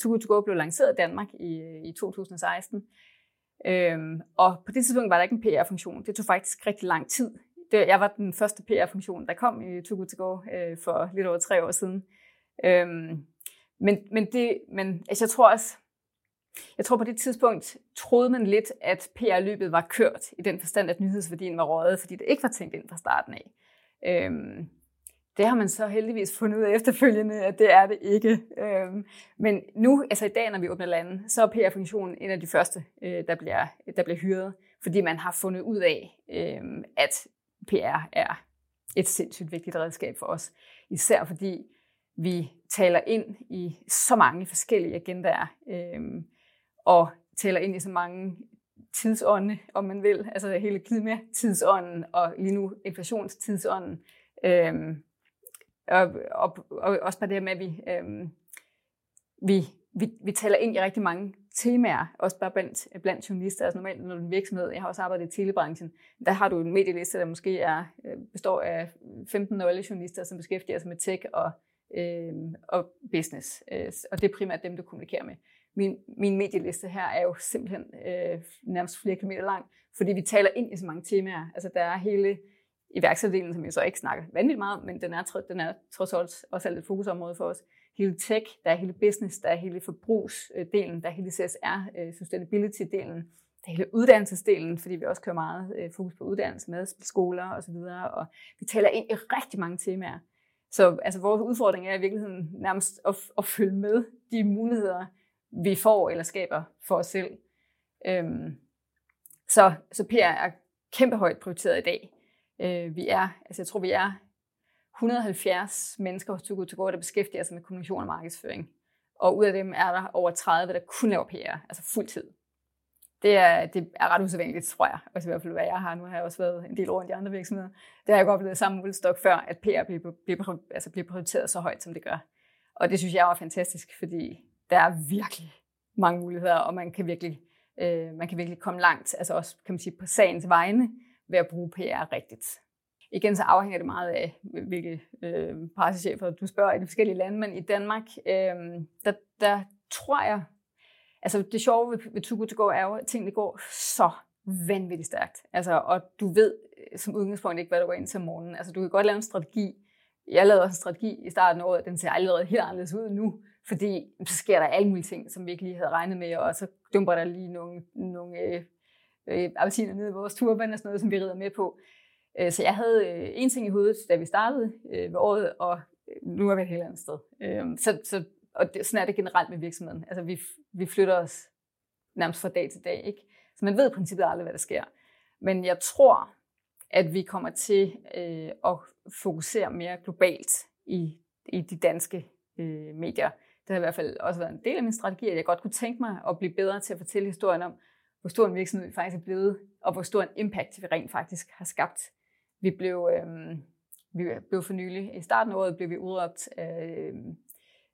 Too Good To Go blev lanceret i Danmark i, i 2016. Øhm, og på det tidspunkt var der ikke en PR-funktion. Det tog faktisk rigtig lang tid. Det, jeg var den første PR-funktion, der kom i Too Good To Go øh, for lidt over tre år siden. Øhm, men, men, det, men altså, jeg tror også, jeg tror på det tidspunkt troede man lidt, at PR-løbet var kørt i den forstand, at nyhedsværdien var rådet, fordi det ikke var tænkt ind fra starten af. Øhm, det har man så heldigvis fundet ud af efterfølgende, at det er det ikke. Øhm, men nu, altså i dag, når vi åbner landet, så er PR-funktionen en af de første, øh, der, bliver, der bliver hyret, fordi man har fundet ud af, øhm, at PR er et sindssygt vigtigt redskab for os. Især fordi vi taler ind i så mange forskellige agendaer, øhm, og taler ind i så mange tidsånde, om man vil, altså hele klimatidsånden og lige nu inflationstidsånden. Øh, og, og, og også bare det her med, at vi, øh, vi, vi, vi taler ind i rigtig mange temaer, også bare blandt, blandt journalister. Altså normalt, når du er en virksomhed, jeg har også arbejdet i telebranchen, der har du en medieliste, der måske er, øh, består af 15 alle journalister, som beskæftiger sig med tech og, øh, og business. Øh, og det er primært dem, du kommunikerer med. Min, min medieliste her er jo simpelthen øh, nærmest flere kilometer lang, fordi vi taler ind i så mange temaer. Altså der er hele iværksætterdelen, som jeg så ikke snakker vanvittigt meget om, men den er, den er trods alt også et fokusområde for os. Hele tech, der er hele business, der er hele forbrugsdelen, der er hele CSR, øh, sustainability-delen, der er hele uddannelsesdelen, fordi vi også kører meget øh, fokus på uddannelse med skoler og så videre, og vi taler ind i rigtig mange temaer. Så altså, vores udfordring er i virkeligheden nærmest at, at følge med de muligheder, vi får eller skaber for os selv. Øhm, så, så PR er kæmpe højt prioriteret i dag. Øh, vi er, altså jeg tror, vi er 170 mennesker hos Too Go, der beskæftiger sig med kommunikation og markedsføring. Og ud af dem er der over 30, der kun laver PR, altså fuldtid. Det er, det er ret usædvanligt, tror jeg. Også i hvert fald, hvad jeg har. Nu har jeg også været en del rundt i andre virksomheder. Det har jeg godt oplevet samme målstok før, at PR bliver, bliver, altså bliver prioriteret så højt, som det gør. Og det synes jeg var fantastisk, fordi der er virkelig mange muligheder, og man kan virkelig, øh, man kan virkelig komme langt, altså også kan man sige, på sagens vegne, ved at bruge PR rigtigt. Igen så afhænger det meget af, hvilke øh, pressechefer du spørger i de forskellige lande, men i Danmark, øh, der, der tror jeg, altså det sjove ved, ved Too Good To Go er jo, at tingene går så vanvittigt stærkt. Altså, og du ved øh, som udgangspunkt ikke, hvad du går ind til om morgenen. Altså, du kan godt lave en strategi. Jeg lavede også en strategi i starten af året, den ser allerede helt anderledes ud nu, fordi så sker der alle mulige ting, som vi ikke lige havde regnet med, og så dumper der lige nogle, nogle øh, øh, appelsiner ned i vores turban og sådan noget, som vi rider med på. Øh, så jeg havde øh, en ting i hovedet, da vi startede øh, ved året, og øh, nu er vi et helt andet sted. Øh, så, så, og det, sådan er det generelt med virksomheden. Altså vi, vi flytter os nærmest fra dag til dag. Ikke? Så man ved i princippet aldrig, hvad der sker. Men jeg tror, at vi kommer til øh, at fokusere mere globalt i, i de danske øh, medier. Det har i hvert fald også været en del af min strategi, at jeg godt kunne tænke mig at blive bedre til at fortælle historien om, hvor stor en virksomhed vi faktisk er blevet, og hvor stor en impact vi rent faktisk har skabt. Vi blev, øh, vi blev for nylig, i starten af året blev vi udråbt af øh,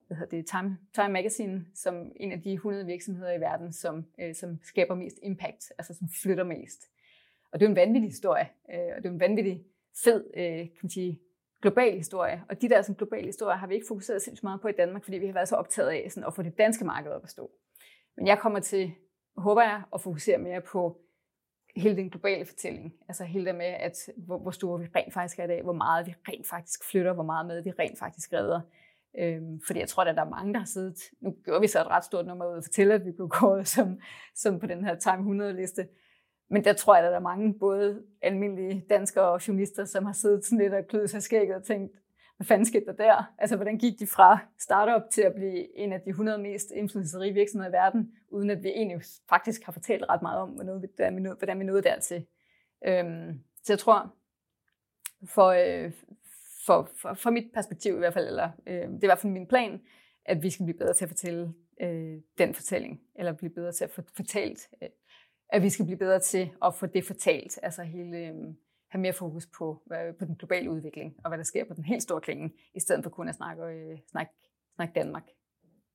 hvad hedder det, Time, Time Magazine som en af de 100 virksomheder i verden, som, øh, som skaber mest impact, altså som flytter mest. Og det er en vanvittig historie, øh, og det er en vanvittig fed, øh, kan man sige, global historie. Og de der sådan, globale historier har vi ikke fokuseret sindssygt meget på i Danmark, fordi vi har været så optaget af sådan, at få det danske marked op at stå. Men jeg kommer til håber jeg, at fokusere mere på hele den globale fortælling. Altså hele det med, at hvor, hvor store vi rent faktisk er i dag, hvor meget vi rent faktisk flytter, hvor meget med vi rent faktisk redder. Øhm, fordi jeg tror, at der er mange, der har siddet... Nu gjorde vi så et ret stort nummer ud at fortælle, at vi blev kåret som, som på den her Time 100-liste. Men der tror jeg, at der er mange, både almindelige danskere og journalister, som har siddet sådan lidt og klødet sig skægget og tænkt, hvad fanden skete der der? Altså, hvordan gik de fra startup til at blive en af de 100 mest indflydelsesrige virksomheder i verden, uden at vi egentlig faktisk har fortalt ret meget om, hvordan vi, nåede, hvordan vi nåede dertil. Øhm, så jeg tror, for, øh, for, for, for mit perspektiv i hvert fald, eller øh, det er i hvert fald min plan, at vi skal blive bedre til at fortælle øh, den fortælling, eller blive bedre til at få fortalt, øh, at vi skal blive bedre til at få det fortalt, altså hele, øh, have mere fokus på, øh, på den globale udvikling, og hvad der sker på den helt store klinge, i stedet for kun at snakke, øh, snakke, snakke Danmark.